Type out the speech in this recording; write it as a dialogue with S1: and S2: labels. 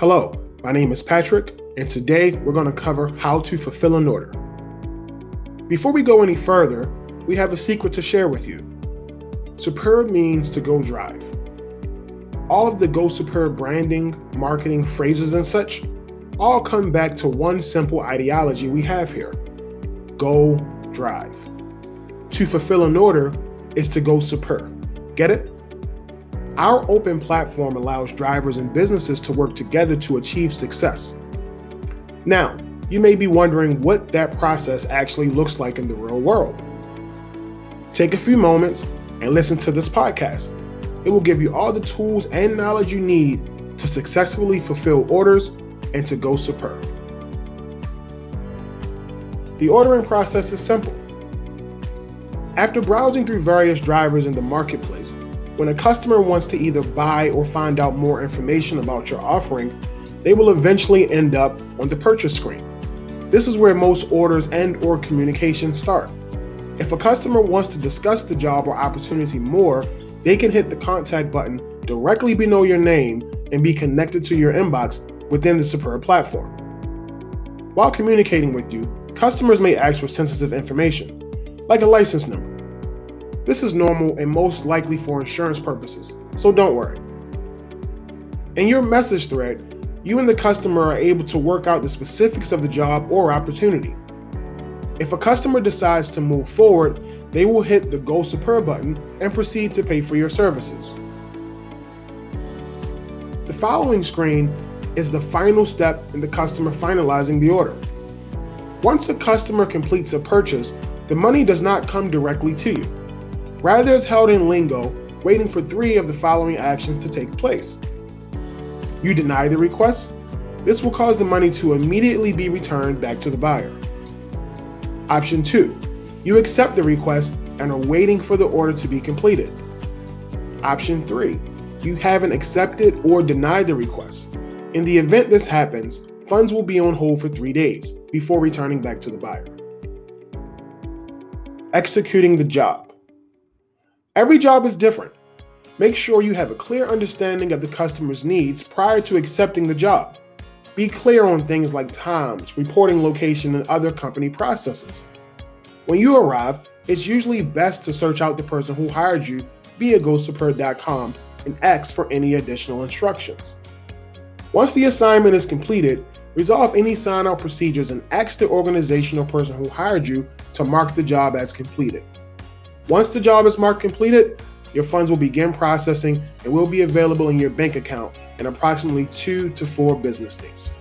S1: Hello, my name is Patrick, and today we're going to cover how to fulfill an order. Before we go any further, we have a secret to share with you. Supir means to go drive. All of the Go Supir branding, marketing, phrases, and such all come back to one simple ideology we have here go drive. To fulfill an order is to go supir. Get it? Our open platform allows drivers and businesses to work together to achieve success. Now, you may be wondering what that process actually looks like in the real world. Take a few moments and listen to this podcast. It will give you all the tools and knowledge you need to successfully fulfill orders and to go supir. The ordering process is simple. After browsing through various drivers in the marketplace, when a customer wants to either buy or find out more information about your offering, they will eventually end up on the purchase screen. This is where most orders and or communications start. If a customer wants to discuss the job or opportunity more, they can hit the contact button directly below your name and be connected to your inbox within the Supir platform. While communicating with you, customers may ask for sensitive information, like a license number this is normal and most likely for insurance purposes, so don't worry. In your message thread, you and the customer are able to work out the specifics of the job or opportunity. If a customer decides to move forward, they will hit the Go Supir button and proceed to pay for your services. The following screen is the final step in the customer finalizing the order. Once a customer completes a purchase, the money does not come directly to you. Rather, it's held in lingo, waiting for three of the following actions to take place. You deny the request. This will cause the money to immediately be returned back to the buyer. Option 2. You accept the request and are waiting for the order to be completed. Option 3. You haven't accepted or denied the request. In the event this happens, funds will be on hold for three days before returning back to the buyer. Executing the job. Every job is different. Make sure you have a clear understanding of the customer's needs prior to accepting the job. Be clear on things like times, reporting location, and other company processes. When you arrive, it's usually best to search out the person who hired you via GoSupir.com and ask for any additional instructions. Once the assignment is completed, resolve any sign out procedures and ask the organization or person who hired you to mark the job as completed. Once the job is marked completed, your funds will begin processing and will be available in your bank account in approximately two to four business days.